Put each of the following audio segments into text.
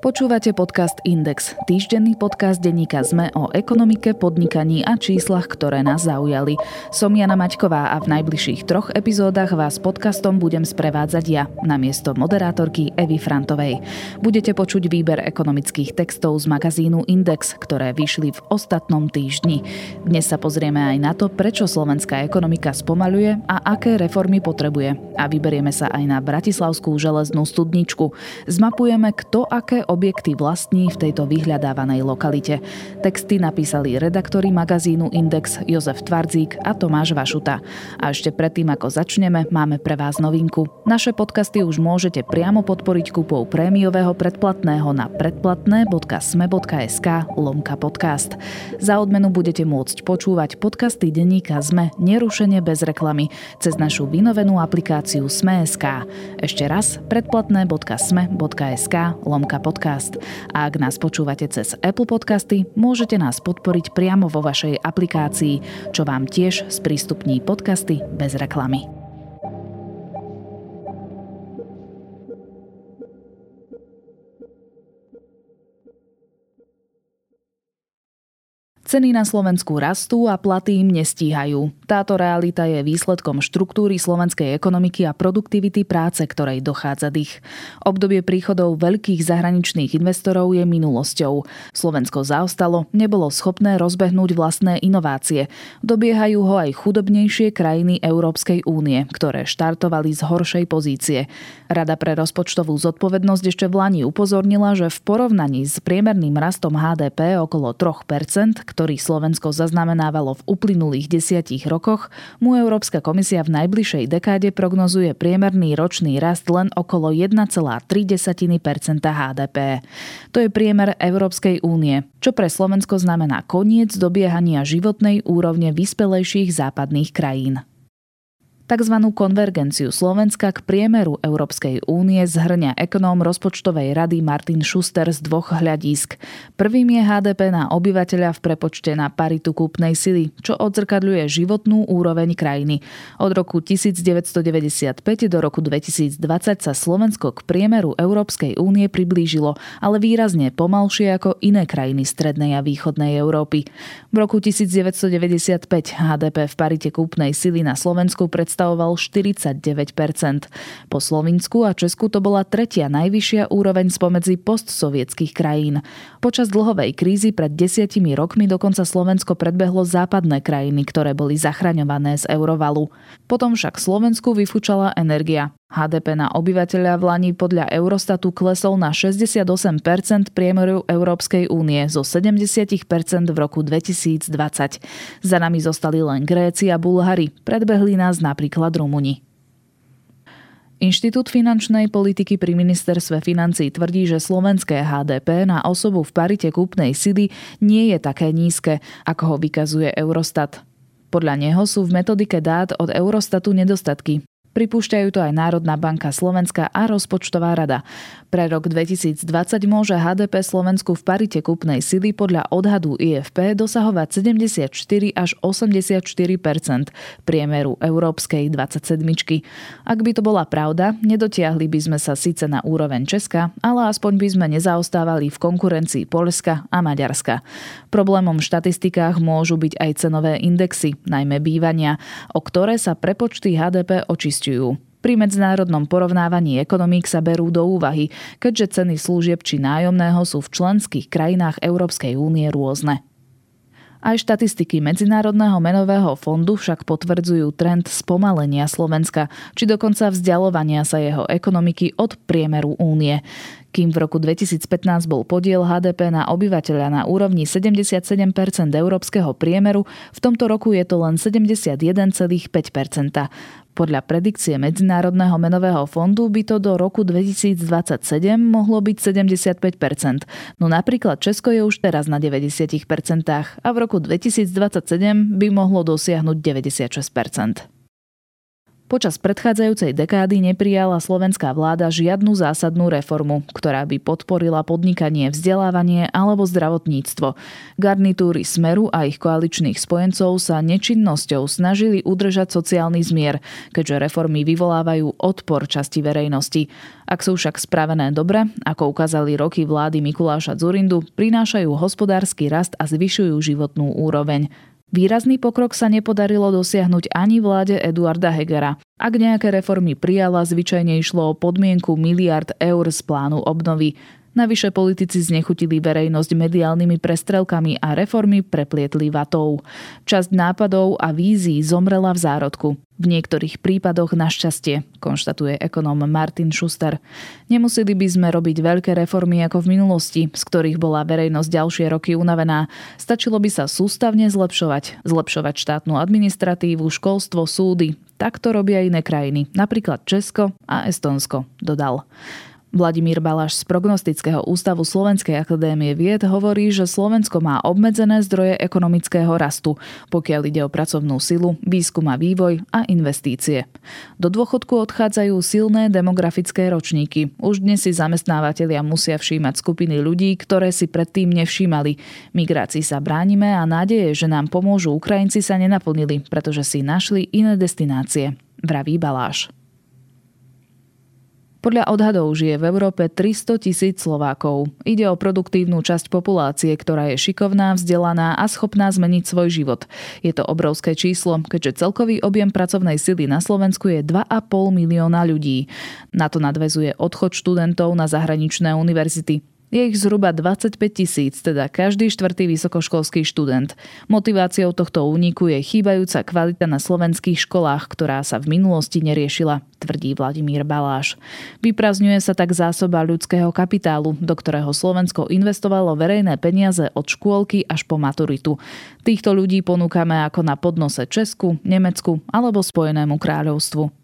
Počúvate podcast Index, týždenný podcast denníka ZME o ekonomike, podnikaní a číslach, ktoré nás zaujali. Som Jana Maťková a v najbližších troch epizódach vás podcastom budem sprevádzať ja, namiesto moderátorky Evy Frantovej. Budete počuť výber ekonomických textov z magazínu Index, ktoré vyšli v ostatnom týždni. Dnes sa pozrieme aj na to, prečo slovenská ekonomika spomaluje a aké reformy potrebuje. A vyberieme sa aj na Bratislavskú železnú studničku. Zmapujeme, kto aké objekty vlastní v tejto vyhľadávanej lokalite. Texty napísali redaktori magazínu Index Jozef Tvardzík a Tomáš Vašuta. A ešte predtým, ako začneme, máme pre vás novinku. Naše podcasty už môžete priamo podporiť kúpou prémiového predplatného na predplatné.sme.sk lomka podcast. Za odmenu budete môcť počúvať podcasty denníka ZME nerušene bez reklamy cez našu vynovenú aplikáciu Sme.sk. Ešte raz predplatné.sme.sk lomka podcast podcast. A ak nás počúvate cez Apple Podcasty, môžete nás podporiť priamo vo vašej aplikácii, čo vám tiež sprístupní podcasty bez reklamy. Ceny na Slovensku rastú a platy im nestíhajú. Táto realita je výsledkom štruktúry slovenskej ekonomiky a produktivity práce, ktorej dochádza dých. Obdobie príchodov veľkých zahraničných investorov je minulosťou. Slovensko zaostalo, nebolo schopné rozbehnúť vlastné inovácie. Dobiehajú ho aj chudobnejšie krajiny Európskej únie, ktoré štartovali z horšej pozície. Rada pre rozpočtovú zodpovednosť ešte v Lani upozornila, že v porovnaní s priemerným rastom HDP okolo 3%, ktorý Slovensko zaznamenávalo v uplynulých desiatich rokoch, mu Európska komisia v najbližšej dekáde prognozuje priemerný ročný rast len okolo 1,3% HDP. To je priemer Európskej únie, čo pre Slovensko znamená koniec dobiehania životnej úrovne vyspelejších západných krajín. Tzv. konvergenciu Slovenska k priemeru Európskej únie zhrňa ekonóm rozpočtovej rady Martin Schuster z dvoch hľadísk. Prvým je HDP na obyvateľa v prepočte na paritu kúpnej sily, čo odzrkadľuje životnú úroveň krajiny. Od roku 1995 do roku 2020 sa Slovensko k priemeru Európskej únie priblížilo, ale výrazne pomalšie ako iné krajiny strednej a východnej Európy. V roku 1995 HDP v parite kúpnej sily na Slovensku predstavuje predstavoval 49%. Po Slovinsku a Česku to bola tretia najvyššia úroveň spomedzi postsovietských krajín. Počas dlhovej krízy pred desiatimi rokmi dokonca Slovensko predbehlo západné krajiny, ktoré boli zachraňované z eurovalu. Potom však Slovensku vyfúčala energia. HDP na obyvateľa v Lani podľa Eurostatu klesol na 68% priemeru Európskej únie zo 70% v roku 2020. Za nami zostali len Gréci a Bulhari, predbehli nás napríklad Rumuni. Inštitút finančnej politiky pri ministerstve financí tvrdí, že slovenské HDP na osobu v parite kúpnej sily nie je také nízke, ako ho vykazuje Eurostat. Podľa neho sú v metodike dát od Eurostatu nedostatky. Pripúšťajú to aj Národná banka Slovenska a Rozpočtová rada. Pre rok 2020 môže HDP Slovensku v parite kúpnej sily podľa odhadu IFP dosahovať 74 až 84% priemeru európskej 27. Ak by to bola pravda, nedotiahli by sme sa síce na úroveň Česka, ale aspoň by sme nezaostávali v konkurencii Polska a Maďarska. Problémom v štatistikách môžu byť aj cenové indexy, najmä bývania, o ktoré sa prepočty HDP očistí zisťujú. Pri medzinárodnom porovnávaní ekonomík sa berú do úvahy, keďže ceny služieb či nájomného sú v členských krajinách Európskej únie rôzne. Aj štatistiky Medzinárodného menového fondu však potvrdzujú trend spomalenia Slovenska, či dokonca vzdialovania sa jeho ekonomiky od priemeru únie. Kým v roku 2015 bol podiel HDP na obyvateľa na úrovni 77% európskeho priemeru, v tomto roku je to len 71,5%. Podľa predikcie Medzinárodného menového fondu by to do roku 2027 mohlo byť 75%, no napríklad Česko je už teraz na 90% a v roku 2027 by mohlo dosiahnuť 96%. Počas predchádzajúcej dekády neprijala slovenská vláda žiadnu zásadnú reformu, ktorá by podporila podnikanie, vzdelávanie alebo zdravotníctvo. Garnitúry Smeru a ich koaličných spojencov sa nečinnosťou snažili udržať sociálny zmier, keďže reformy vyvolávajú odpor časti verejnosti. Ak sú však spravené dobre, ako ukázali roky vlády Mikuláša Zurindu, prinášajú hospodársky rast a zvyšujú životnú úroveň. Výrazný pokrok sa nepodarilo dosiahnuť ani vláde Eduarda Hegera. Ak nejaké reformy prijala, zvyčajne išlo o podmienku miliard eur z plánu obnovy. Navyše politici znechutili verejnosť mediálnymi prestrelkami a reformy preplietli vatou. Časť nápadov a vízií zomrela v zárodku. V niektorých prípadoch našťastie, konštatuje ekonóm Martin Schuster. Nemuseli by sme robiť veľké reformy ako v minulosti, z ktorých bola verejnosť ďalšie roky unavená. Stačilo by sa sústavne zlepšovať. Zlepšovať štátnu administratívu, školstvo, súdy. Tak to robia iné krajiny, napríklad Česko a Estonsko, dodal. Vladimír Balaš z Prognostického ústavu Slovenskej akadémie vied hovorí, že Slovensko má obmedzené zdroje ekonomického rastu, pokiaľ ide o pracovnú silu, výskum a vývoj a investície. Do dôchodku odchádzajú silné demografické ročníky. Už dnes si zamestnávateľia musia všímať skupiny ľudí, ktoré si predtým nevšímali. Migrácii sa bránime a nádeje, že nám pomôžu Ukrajinci sa nenaplnili, pretože si našli iné destinácie, vraví Baláš. Podľa odhadov žije v Európe 300 tisíc Slovákov. Ide o produktívnu časť populácie, ktorá je šikovná, vzdelaná a schopná zmeniť svoj život. Je to obrovské číslo, keďže celkový objem pracovnej sily na Slovensku je 2,5 milióna ľudí. Na to nadvezuje odchod študentov na zahraničné univerzity. Je ich zhruba 25 tisíc, teda každý štvrtý vysokoškolský študent. Motiváciou tohto úniku je chýbajúca kvalita na slovenských školách, ktorá sa v minulosti neriešila, tvrdí Vladimír Baláš. Vyprazňuje sa tak zásoba ľudského kapitálu, do ktorého Slovensko investovalo verejné peniaze od škôlky až po maturitu. Týchto ľudí ponúkame ako na podnose Česku, Nemecku alebo Spojenému kráľovstvu.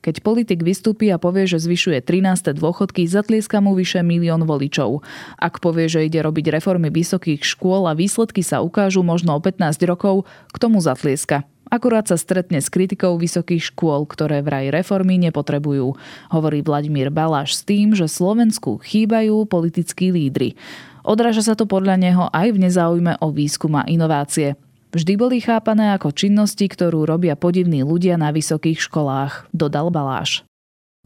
Keď politik vystúpi a povie, že zvyšuje 13. dôchodky, zatlieska mu vyše milión voličov. Ak povie, že ide robiť reformy vysokých škôl a výsledky sa ukážu možno o 15 rokov, k tomu zatlieska. Akurát sa stretne s kritikou vysokých škôl, ktoré vraj reformy nepotrebujú. Hovorí Vladimír Baláš s tým, že Slovensku chýbajú politickí lídry. Odráža sa to podľa neho aj v nezáujme o výskum a inovácie vždy boli chápané ako činnosti, ktorú robia podivní ľudia na vysokých školách, dodal Baláš.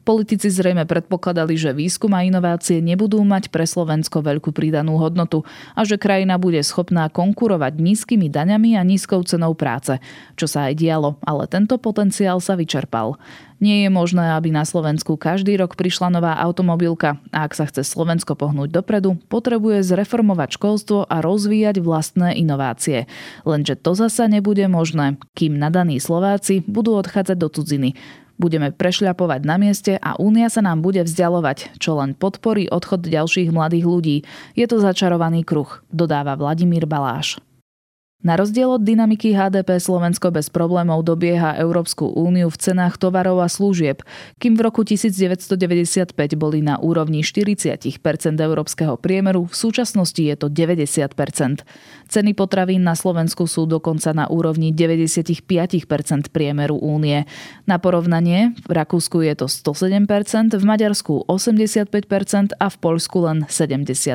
Politici zrejme predpokladali, že výskum a inovácie nebudú mať pre Slovensko veľkú pridanú hodnotu a že krajina bude schopná konkurovať nízkymi daňami a nízkou cenou práce, čo sa aj dialo, ale tento potenciál sa vyčerpal. Nie je možné, aby na Slovensku každý rok prišla nová automobilka a ak sa chce Slovensko pohnúť dopredu, potrebuje zreformovať školstvo a rozvíjať vlastné inovácie. Lenže to zasa nebude možné, kým nadaní Slováci budú odchádzať do cudziny. Budeme prešľapovať na mieste a únia sa nám bude vzdialovať, čo len podporí odchod ďalších mladých ľudí. Je to začarovaný kruh, dodáva Vladimír Baláš. Na rozdiel od dynamiky HDP Slovensko bez problémov dobieha Európsku úniu v cenách tovarov a služieb, kým v roku 1995 boli na úrovni 40% európskeho priemeru, v súčasnosti je to 90% Ceny potravín na Slovensku sú dokonca na úrovni 95% priemeru únie. Na porovnanie, v Rakúsku je to 107% v Maďarsku 85% a v Poľsku len 72%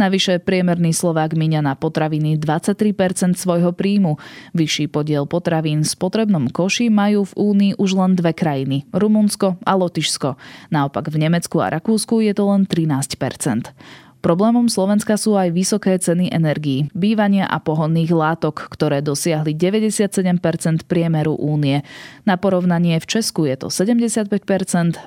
Navyše priemerný Slovák míňa na potraviny 23 svojho príjmu. Vyšší podiel potravín v spotrebnom koši majú v Únii už len dve krajiny, Rumunsko a Lotyšsko. Naopak v Nemecku a Rakúsku je to len 13 Problémom Slovenska sú aj vysoké ceny energií, bývania a pohonných látok, ktoré dosiahli 97% priemeru únie. Na porovnanie v Česku je to 75%,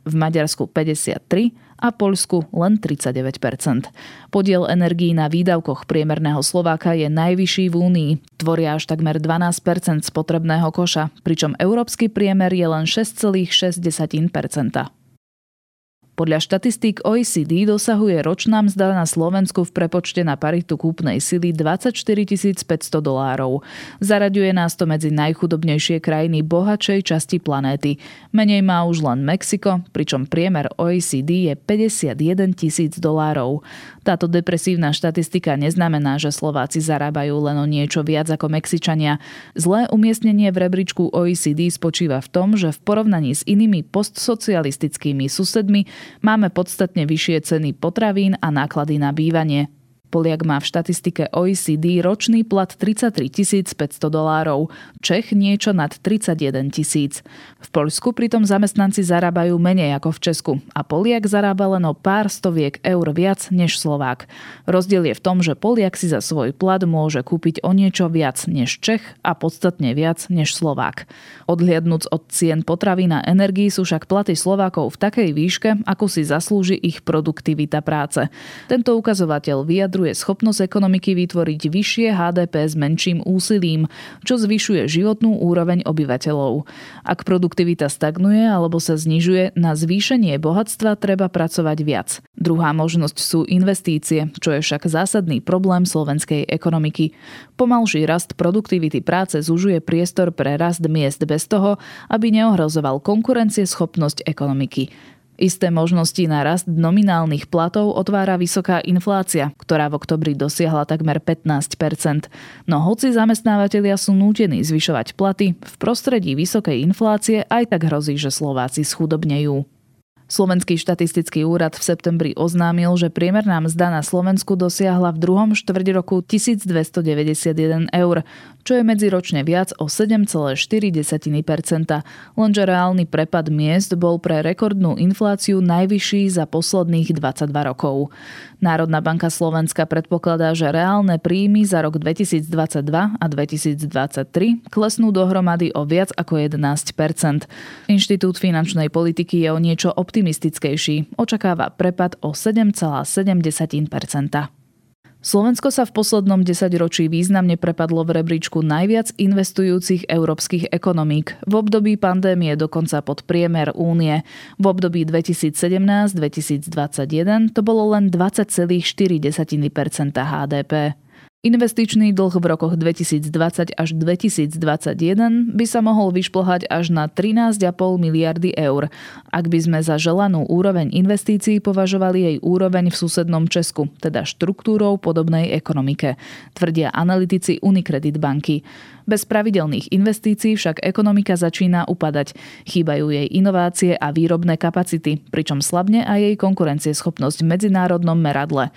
v Maďarsku 53% a Poľsku len 39% Podiel energií na výdavkoch priemerného Slováka je najvyšší v Únii. Tvoria až takmer 12% spotrebného koša, pričom európsky priemer je len 6,6 Podľa štatistík OECD dosahuje ročná mzda na Slovensku v prepočte na paritu kúpnej sily 24 500 dolárov. Zaraďuje nás to medzi najchudobnejšie krajiny bohatšej časti planéty. Menej má už len Mexiko, pričom priemer OECD je 51 tisíc dolárov. Táto depresívna štatistika neznamená, že Slováci zarábajú len o niečo viac ako Mexičania. Zlé umiestnenie v rebríčku OECD spočíva v tom, že v porovnaní s inými postsocialistickými susedmi Máme podstatne vyššie ceny potravín a náklady na bývanie. Poliak má v štatistike OECD ročný plat 33 500 dolárov, Čech niečo nad 31 tisíc. V Poľsku pritom zamestnanci zarábajú menej ako v Česku a Poliak zarába len o pár stoviek eur viac než Slovák. Rozdiel je v tom, že Poliak si za svoj plat môže kúpiť o niečo viac než Čech a podstatne viac než Slovák. Odhliadnúc od cien potravín a energií sú však platy Slovákov v takej výške, ako si zaslúži ich produktivita práce. Tento ukazovateľ vyjadruje vyjadruje schopnosť ekonomiky vytvoriť vyššie HDP s menším úsilím, čo zvyšuje životnú úroveň obyvateľov. Ak produktivita stagnuje alebo sa znižuje, na zvýšenie bohatstva treba pracovať viac. Druhá možnosť sú investície, čo je však zásadný problém slovenskej ekonomiky. Pomalší rast produktivity práce zužuje priestor pre rast miest bez toho, aby neohrozoval konkurencieschopnosť ekonomiky. Isté možnosti na rast nominálnych platov otvára vysoká inflácia, ktorá v oktobri dosiahla takmer 15% No hoci zamestnávateľia sú nútení zvyšovať platy, v prostredí vysokej inflácie aj tak hrozí, že Slováci schudobnejú. Slovenský štatistický úrad v septembri oznámil, že priemerná mzda na Slovensku dosiahla v druhom štvrť roku 1291 eur, čo je medziročne viac o 7,4%, lenže reálny prepad miest bol pre rekordnú infláciu najvyšší za posledných 22 rokov. Národná banka Slovenska predpokladá, že reálne príjmy za rok 2022 a 2023 klesnú dohromady o viac ako 11% Inštitút finančnej politiky je o niečo optimistický optimistickejší. Očakáva prepad o 7,7 Slovensko sa v poslednom desaťročí významne prepadlo v rebríčku najviac investujúcich európskych ekonomík. V období pandémie dokonca pod priemer únie. V období 2017-2021 to bolo len 20,4 HDP. Investičný dlh v rokoch 2020 až 2021 by sa mohol vyšplhať až na 13,5 miliardy eur, ak by sme za želanú úroveň investícií považovali jej úroveň v susednom Česku, teda štruktúrou podobnej ekonomike, tvrdia analytici Unicredit banky. Bez pravidelných investícií však ekonomika začína upadať. Chýbajú jej inovácie a výrobné kapacity, pričom slabne aj jej konkurencieschopnosť v medzinárodnom meradle.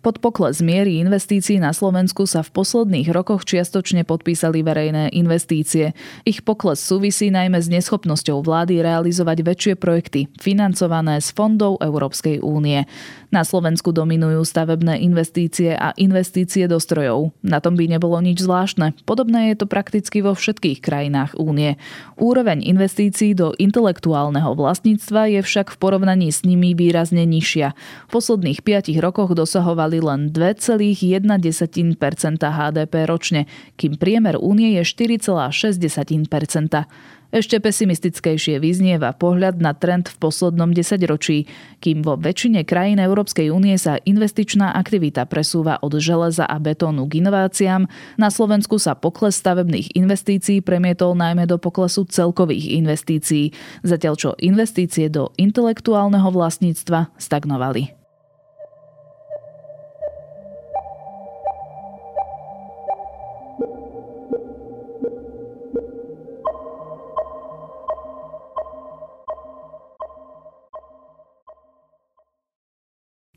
Pod pokles miery investícií na Slovensku sa v posledných rokoch čiastočne podpísali verejné investície. Ich pokles súvisí najmä s neschopnosťou vlády realizovať väčšie projekty, financované z fondov Európskej únie. Na Slovensku dominujú stavebné investície a investície do strojov. Na tom by nebolo nič zvláštne. Podobné je to prakticky vo všetkých krajinách únie. Úroveň investícií do intelektuálneho vlastníctva je však v porovnaní s nimi výrazne nižšia. V posledných 5 rokoch dosahovali len 2,1 HDP ročne, kým priemer únie je 4,6 ešte pesimistickejšie vyznieva pohľad na trend v poslednom desaťročí, kým vo väčšine krajín Európskej únie sa investičná aktivita presúva od železa a betónu k inováciám, na Slovensku sa pokles stavebných investícií premietol najmä do poklesu celkových investícií, zatiaľ čo investície do intelektuálneho vlastníctva stagnovali.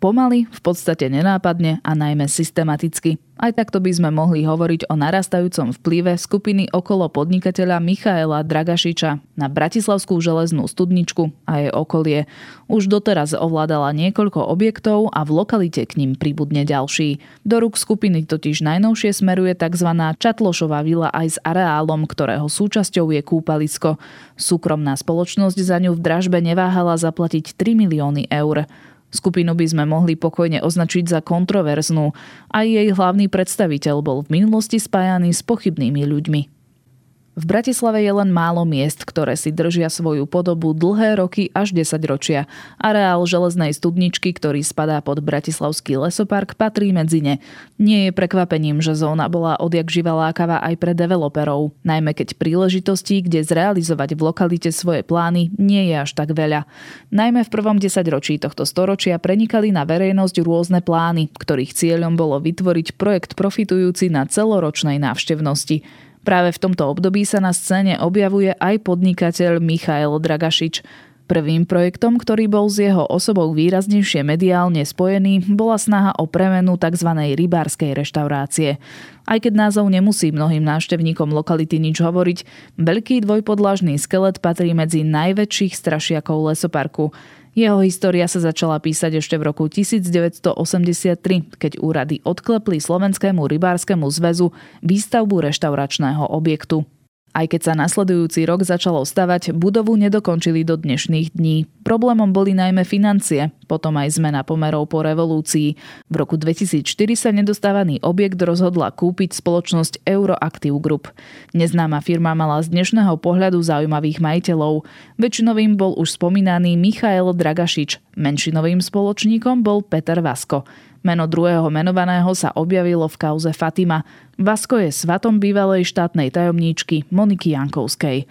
Pomaly, v podstate nenápadne a najmä systematicky. Aj takto by sme mohli hovoriť o narastajúcom vplyve skupiny okolo podnikateľa Michaela Dragašiča na Bratislavskú železnú studničku a jej okolie. Už doteraz ovládala niekoľko objektov a v lokalite k ním pribudne ďalší. Do rúk skupiny totiž najnovšie smeruje tzv. Čatlošová vila aj s areálom, ktorého súčasťou je kúpalisko. Súkromná spoločnosť za ňu v dražbe neváhala zaplatiť 3 milióny eur. Skupinu by sme mohli pokojne označiť za kontroverznú. Aj jej hlavný predstaviteľ bol v minulosti spájaný s pochybnými ľuďmi. V Bratislave je len málo miest, ktoré si držia svoju podobu dlhé roky až 10 ročia. Areál železnej studničky, ktorý spadá pod Bratislavský lesopark, patrí medzi ne. Nie je prekvapením, že zóna bola odjak živa lákava aj pre developerov, najmä keď príležitostí, kde zrealizovať v lokalite svoje plány, nie je až tak veľa. Najmä v prvom desaťročí tohto storočia prenikali na verejnosť rôzne plány, ktorých cieľom bolo vytvoriť projekt profitujúci na celoročnej návštevnosti. Práve v tomto období sa na scéne objavuje aj podnikateľ Michail Dragašič. Prvým projektom, ktorý bol s jeho osobou výraznejšie mediálne spojený, bola snaha o premenu tzv. rybárskej reštaurácie. Aj keď názov nemusí mnohým návštevníkom lokality nič hovoriť, veľký dvojpodlažný skelet patrí medzi najväčších strašiakov lesoparku. Jeho história sa začala písať ešte v roku 1983, keď úrady odklepli Slovenskému rybárskému zväzu výstavbu reštauračného objektu. Aj keď sa nasledujúci rok začalo stavať, budovu nedokončili do dnešných dní. Problémom boli najmä financie, potom aj zmena pomerov po revolúcii. V roku 2004 sa nedostávaný objekt rozhodla kúpiť spoločnosť Euroactive Group. Neznáma firma mala z dnešného pohľadu zaujímavých majiteľov. Väčšinovým bol už spomínaný Michael Dragašič, menšinovým spoločníkom bol Peter Vasko. Meno druhého menovaného sa objavilo v kauze Fatima. Vasko je svatom bývalej štátnej tajomníčky Moniky Jankovskej.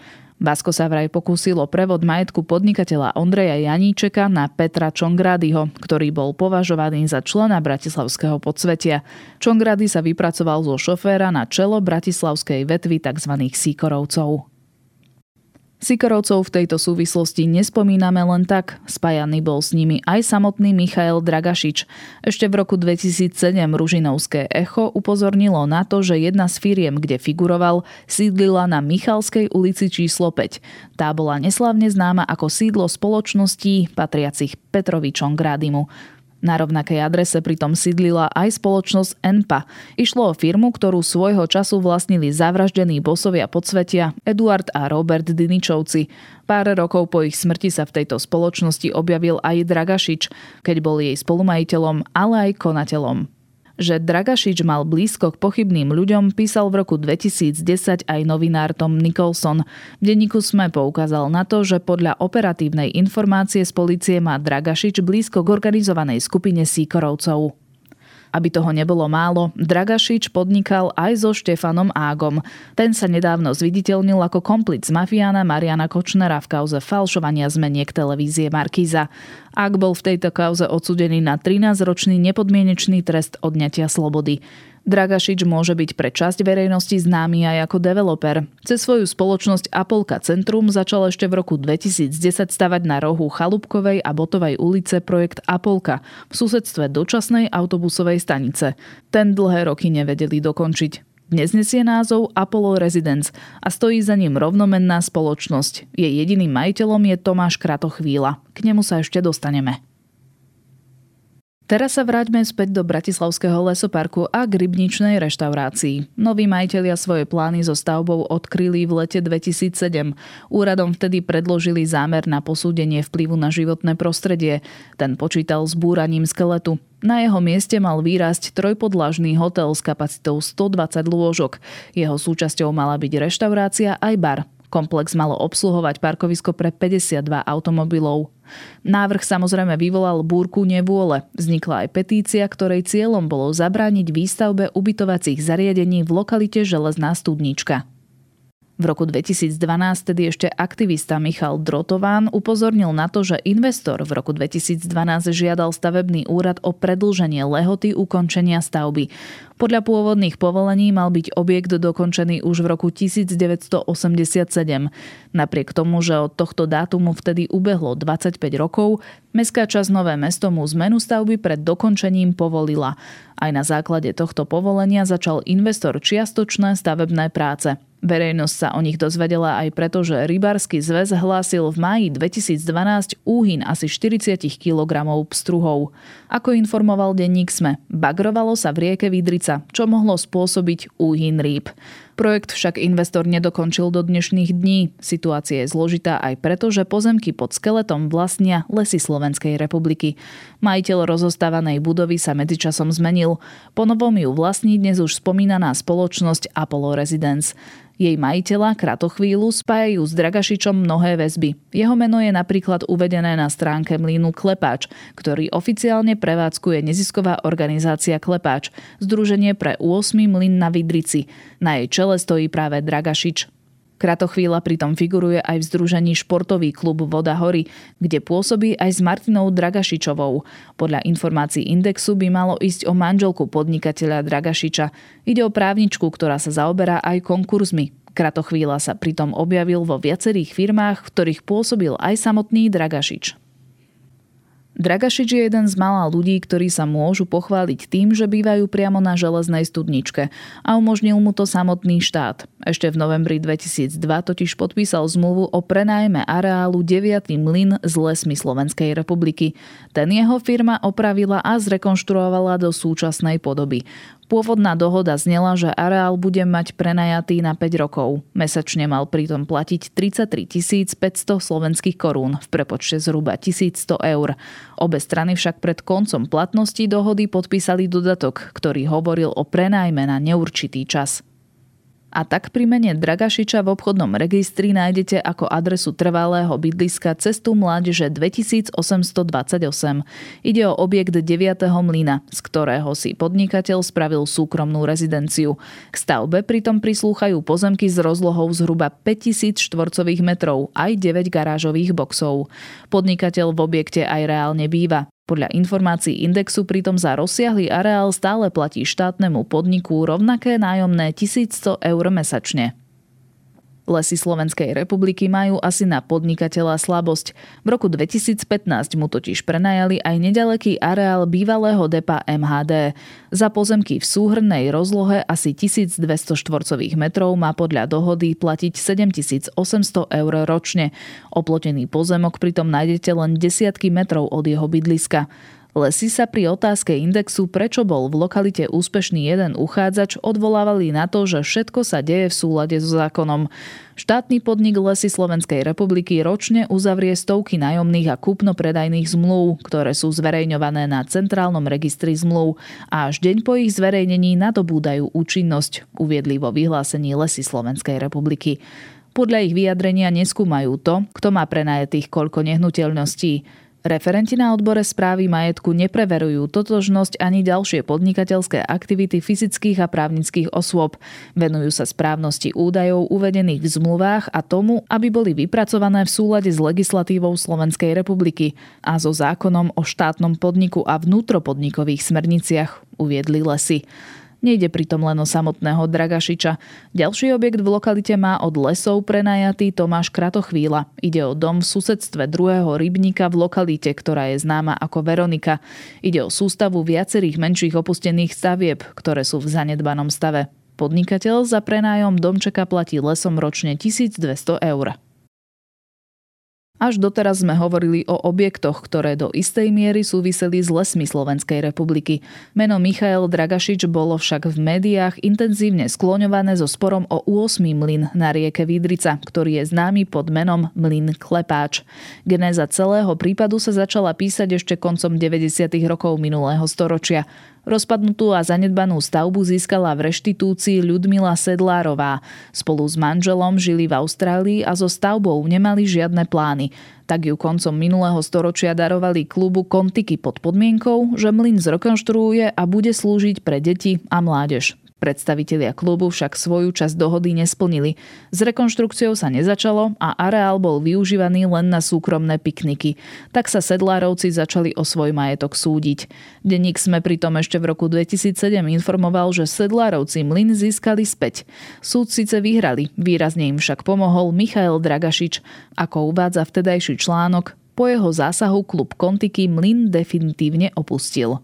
Vasko sa vraj pokúsil o prevod majetku podnikateľa Ondreja Janíčeka na Petra Čongrádyho, ktorý bol považovaný za člena bratislavského podsvetia. Čongrády sa vypracoval zo šoféra na čelo bratislavskej vetvy tzv. síkorovcov. Sikorovcov v tejto súvislosti nespomíname len tak, spájaný bol s nimi aj samotný Michail Dragašič. Ešte v roku 2007 Ružinovské echo upozornilo na to, že jedna z firiem, kde figuroval, sídlila na Michalskej ulici číslo 5. Tá bola neslavne známa ako sídlo spoločností patriacich Petrovi Čongrádimu. Na rovnakej adrese pritom sídlila aj spoločnosť ENPA. Išlo o firmu, ktorú svojho času vlastnili zavraždení bosovia podsvetia Eduard a Robert Diničovci. Pár rokov po ich smrti sa v tejto spoločnosti objavil aj Dragašič, keď bol jej spolumajiteľom, ale aj konateľom že Dragašič mal blízko k pochybným ľuďom, písal v roku 2010 aj novinár Tom Nicholson. V denníku SME poukázal na to, že podľa operatívnej informácie z policie má Dragašič blízko k organizovanej skupine Síkorovcov. Aby toho nebolo málo, Dragašič podnikal aj so Štefanom Ágom. Ten sa nedávno zviditeľnil ako komplic mafiána Mariana Kočnera v kauze falšovania zmeniek televízie Markíza. Ák bol v tejto kauze odsudený na 13-ročný nepodmienečný trest odňatia slobody. Dragašič môže byť pre časť verejnosti známy aj ako developer. Cez svoju spoločnosť Apolka Centrum začal ešte v roku 2010 stavať na rohu Chalúbkovej a Botovej ulice projekt Apolka v susedstve dočasnej autobusovej stanice. Ten dlhé roky nevedeli dokončiť. Dnes nesie názov Apollo Residence a stojí za ním rovnomenná spoločnosť. Jej jediným majiteľom je Tomáš Kratochvíla. K nemu sa ešte dostaneme. Teraz sa vráťme späť do Bratislavského lesoparku a k rybničnej reštaurácii. Noví majiteľia svoje plány so stavbou odkryli v lete 2007. Úradom vtedy predložili zámer na posúdenie vplyvu na životné prostredie. Ten počítal s búraním skeletu. Na jeho mieste mal výrasť trojpodlažný hotel s kapacitou 120 lôžok. Jeho súčasťou mala byť reštaurácia aj bar. Komplex malo obsluhovať parkovisko pre 52 automobilov. Návrh samozrejme vyvolal búrku nevôle. Vznikla aj petícia, ktorej cieľom bolo zabrániť výstavbe ubytovacích zariadení v lokalite Železná studnička. V roku 2012 tedy ešte aktivista Michal Drotován upozornil na to, že investor v roku 2012 žiadal stavebný úrad o predlženie lehoty ukončenia stavby. Podľa pôvodných povolení mal byť objekt dokončený už v roku 1987. Napriek tomu, že od tohto dátumu vtedy ubehlo 25 rokov, mestská časť Nové mesto mu zmenu stavby pred dokončením povolila. Aj na základe tohto povolenia začal investor čiastočné stavebné práce. Verejnosť sa o nich dozvedela aj preto, že Rybársky zväz hlásil v máji 2012 úhyn asi 40 kg pstruhov. Ako informoval denník SME, bagrovalo sa v rieke Vidrica, čo mohlo spôsobiť úhyn rýb. Projekt však investor nedokončil do dnešných dní. Situácia je zložitá aj preto, že pozemky pod skeletom vlastnia lesy Slovenskej republiky. Majiteľ rozostávanej budovy sa medzičasom zmenil. Po novom ju vlastní dnes už spomínaná spoločnosť Apollo Residence. Jej majiteľa Kratochvíľu spájajú s Dragašičom mnohé väzby. Jeho meno je napríklad uvedené na stránke mlynu Klepáč, ktorý oficiálne prevádzkuje nezisková organizácia Klepáč, Združenie pre 8. mlyn na Vidrici. Na jej čele stojí práve Dragašič. Kratochvíľa pritom figuruje aj v združení športový klub Voda hory, kde pôsobí aj s Martinou Dragašičovou. Podľa informácií Indexu by malo ísť o manželku podnikateľa Dragašiča. Ide o právničku, ktorá sa zaoberá aj konkurzmi. Kratochvíľa sa pritom objavil vo viacerých firmách, v ktorých pôsobil aj samotný Dragašič. Dragašič je jeden z malá ľudí, ktorí sa môžu pochváliť tým, že bývajú priamo na železnej studničke a umožnil mu to samotný štát. Ešte v novembri 2002 totiž podpísal zmluvu o prenájme areálu 9. mlyn z lesmi Slovenskej republiky. Ten jeho firma opravila a zrekonštruovala do súčasnej podoby. Pôvodná dohoda znela, že areál bude mať prenajatý na 5 rokov. Mesačne mal pritom platiť 33 500 slovenských korún, v prepočte zhruba 1100 eur. Obe strany však pred koncom platnosti dohody podpísali dodatok, ktorý hovoril o prenajme na neurčitý čas a tak pri mene Dragašiča v obchodnom registri nájdete ako adresu trvalého bydliska cestu mládeže 2828. Ide o objekt 9. mlyna, z ktorého si podnikateľ spravil súkromnú rezidenciu. K stavbe pritom prislúchajú pozemky s rozlohou zhruba 5000 štvorcových metrov, aj 9 garážových boxov. Podnikateľ v objekte aj reálne býva. Podľa informácií indexu pritom za rozsiahly areál stále platí štátnemu podniku rovnaké nájomné 1100 eur mesačne. Lesy Slovenskej republiky majú asi na podnikateľa slabosť. V roku 2015 mu totiž prenajali aj nedaleký areál bývalého depa MHD. Za pozemky v súhrnej rozlohe asi 1200 štvorcových metrov má podľa dohody platiť 7800 eur ročne. Oplotený pozemok pritom nájdete len desiatky metrov od jeho bydliska. Lesy sa pri otázke indexu, prečo bol v lokalite úspešný jeden uchádzač, odvolávali na to, že všetko sa deje v súlade so zákonom. Štátny podnik Lesy Slovenskej republiky ročne uzavrie stovky nájomných a kúpno-predajných zmluv, ktoré sú zverejňované na Centrálnom registri zmluv a až deň po ich zverejnení nadobúdajú účinnosť, uviedli vo vyhlásení Lesy Slovenskej republiky. Podľa ich vyjadrenia neskúmajú to, kto má prenajetých koľko nehnuteľností. Referenti na odbore správy majetku nepreverujú totožnosť ani ďalšie podnikateľské aktivity fyzických a právnických osôb. Venujú sa správnosti údajov uvedených v zmluvách a tomu, aby boli vypracované v súlade s legislatívou Slovenskej republiky a so zákonom o štátnom podniku a vnútropodnikových smerniciach, uviedli lesy. Nejde pritom len o samotného Dragašiča. Ďalší objekt v lokalite má od lesov prenajatý Tomáš Kratochvíla. Ide o dom v susedstve druhého rybníka v lokalite, ktorá je známa ako Veronika. Ide o sústavu viacerých menších opustených stavieb, ktoré sú v zanedbanom stave. Podnikateľ za prenájom domčeka platí lesom ročne 1200 eur. Až doteraz sme hovorili o objektoch, ktoré do istej miery súviseli s lesmi Slovenskej republiky. Meno Michael Dragašič bolo však v médiách intenzívne skloňované so sporom o 8. mlyn na rieke Vidrica, ktorý je známy pod menom mlyn Klepáč. Genéza celého prípadu sa začala písať ešte koncom 90. rokov minulého storočia. Rozpadnutú a zanedbanú stavbu získala v reštitúcii Ľudmila Sedlárová. Spolu s manželom žili v Austrálii a so stavbou nemali žiadne plány. Tak ju koncom minulého storočia darovali klubu Kontiky pod podmienkou, že mlyn zrekonštruuje a bude slúžiť pre deti a mládež. Predstavitelia klubu však svoju časť dohody nesplnili. S rekonštrukciou sa nezačalo a areál bol využívaný len na súkromné pikniky. Tak sa sedlárovci začali o svoj majetok súdiť. Denník sme pritom ešte v roku 2007 informoval, že sedlárovci mlyn získali späť. Súd síce vyhrali, výrazne im však pomohol Michael Dragašič. Ako uvádza vtedajší článok, po jeho zásahu klub Kontiky mlyn definitívne opustil.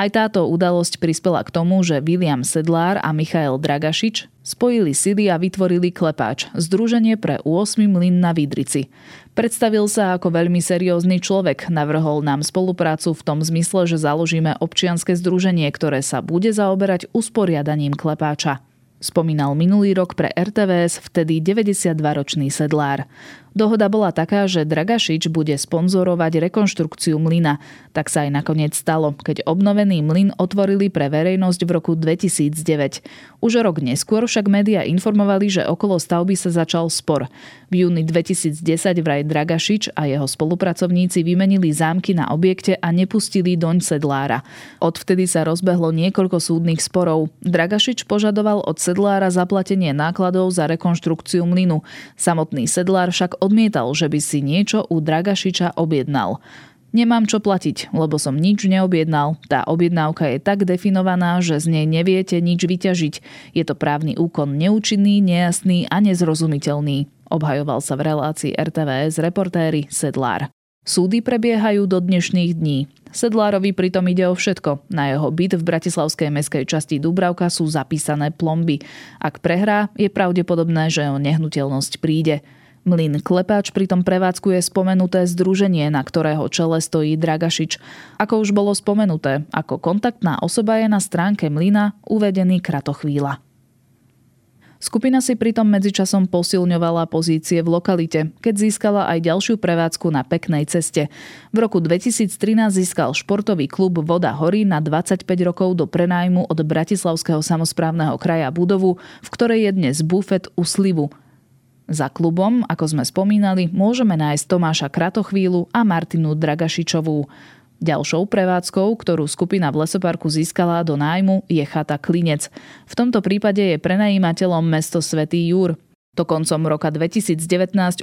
Aj táto udalosť prispela k tomu, že William Sedlár a Michael Dragašič spojili sily a vytvorili Klepáč, združenie pre 8 mlyn na Vidrici. Predstavil sa ako veľmi seriózny človek, navrhol nám spoluprácu v tom zmysle, že založíme občianske združenie, ktoré sa bude zaoberať usporiadaním Klepáča. Spomínal minulý rok pre RTVS vtedy 92-ročný sedlár. Dohoda bola taká, že Dragašič bude sponzorovať rekonštrukciu mlyna. Tak sa aj nakoniec stalo, keď obnovený mlyn otvorili pre verejnosť v roku 2009. Už rok neskôr však médiá informovali, že okolo stavby sa začal spor. V júni 2010 vraj Dragašič a jeho spolupracovníci vymenili zámky na objekte a nepustili doň sedlára. Odvtedy sa rozbehlo niekoľko súdnych sporov. Dragašič požadoval od sedlára zaplatenie nákladov za rekonštrukciu mlynu. Samotný sedlár však odmietal, že by si niečo u Dragašiča objednal. Nemám čo platiť, lebo som nič neobjednal. Tá objednávka je tak definovaná, že z nej neviete nič vyťažiť. Je to právny úkon neúčinný, nejasný a nezrozumiteľný. Obhajoval sa v relácii RTVS reportéry Sedlár. Súdy prebiehajú do dnešných dní. Sedlárovi pritom ide o všetko. Na jeho byt v bratislavskej meskej časti Dubravka sú zapísané plomby. Ak prehrá, je pravdepodobné, že o nehnuteľnosť príde. Mlyn Klepáč pritom prevádzkuje spomenuté združenie, na ktorého čele stojí Dragašič. Ako už bolo spomenuté, ako kontaktná osoba je na stránke Mlyna uvedený Kratochvíľa. Skupina si pritom medzičasom posilňovala pozície v lokalite, keď získala aj ďalšiu prevádzku na peknej ceste. V roku 2013 získal športový klub Voda Hory na 25 rokov do prenájmu od Bratislavského samozprávneho kraja budovu, v ktorej je dnes bufet u Slivu. Za klubom, ako sme spomínali, môžeme nájsť Tomáša Kratochvílu a Martinu Dragašičovú. Ďalšou prevádzkou, ktorú skupina v lesoparku získala do nájmu, je chata Klinec. V tomto prípade je prenajímateľom mesto Svetý Júr. To koncom roka 2019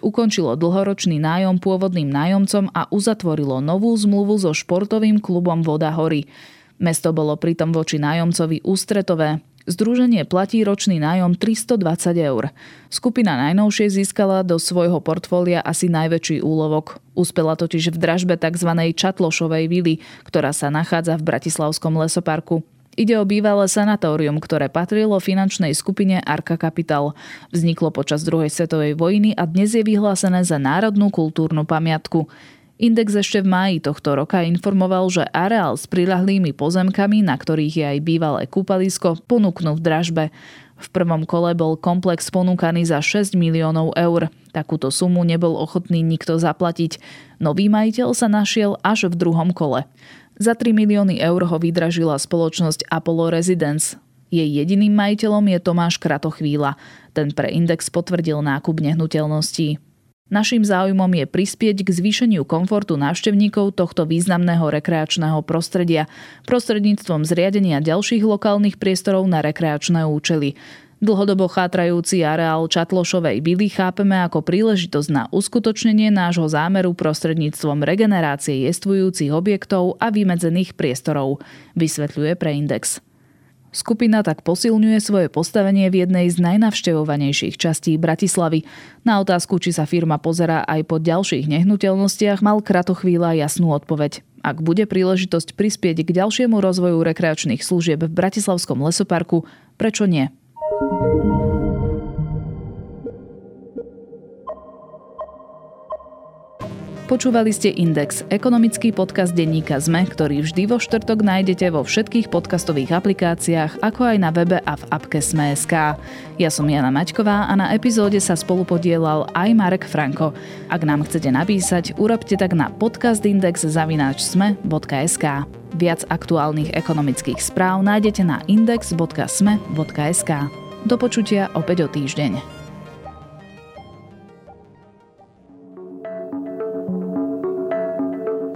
ukončilo dlhoročný nájom pôvodným nájomcom a uzatvorilo novú zmluvu so športovým klubom Voda Hory. Mesto bolo pritom voči nájomcovi ústretové. Združenie platí ročný nájom 320 eur. Skupina najnovšie získala do svojho portfólia asi najväčší úlovok. Uspela totiž v dražbe tzv. Čatlošovej vily, ktorá sa nachádza v Bratislavskom lesoparku. Ide o bývalé sanatórium, ktoré patrilo finančnej skupine Arka Capital. Vzniklo počas druhej svetovej vojny a dnes je vyhlásené za národnú kultúrnu pamiatku. Index ešte v máji tohto roka informoval, že areál s prilahlými pozemkami, na ktorých je aj bývalé kúpalisko, ponúknú v dražbe. V prvom kole bol komplex ponúkaný za 6 miliónov eur. Takúto sumu nebol ochotný nikto zaplatiť. Nový majiteľ sa našiel až v druhom kole. Za 3 milióny eur ho vydražila spoločnosť Apollo Residence. Jej jediným majiteľom je Tomáš Kratochvíla. Ten pre Index potvrdil nákup nehnuteľností. Naším záujmom je prispieť k zvýšeniu komfortu návštevníkov tohto významného rekreačného prostredia prostredníctvom zriadenia ďalších lokálnych priestorov na rekreačné účely. Dlhodobo chátrajúci areál Čatlošovej byly chápeme ako príležitosť na uskutočnenie nášho zámeru prostredníctvom regenerácie jestvujúcich objektov a vymedzených priestorov, vysvetľuje pre Index. Skupina tak posilňuje svoje postavenie v jednej z najnavštevovanejších častí Bratislavy. Na otázku, či sa firma pozerá aj po ďalších nehnuteľnostiach, mal Kratochvíľa jasnú odpoveď. Ak bude príležitosť prispieť k ďalšiemu rozvoju rekreačných služieb v Bratislavskom lesoparku, prečo nie? Počúvali ste Index, ekonomický podcast denníka ZME, ktorý vždy vo štvrtok nájdete vo všetkých podcastových aplikáciách, ako aj na webe a v apke Sme.sk. Ja som Jana Maťková a na epizóde sa spolupodielal aj Marek Franko. Ak nám chcete napísať, urobte tak na podcastindex.sme.sk. Viac aktuálnych ekonomických správ nájdete na index.sme.sk. Do počutia opäť o týždeň.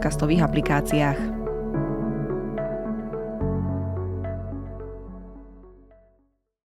podcastových aplikáciách.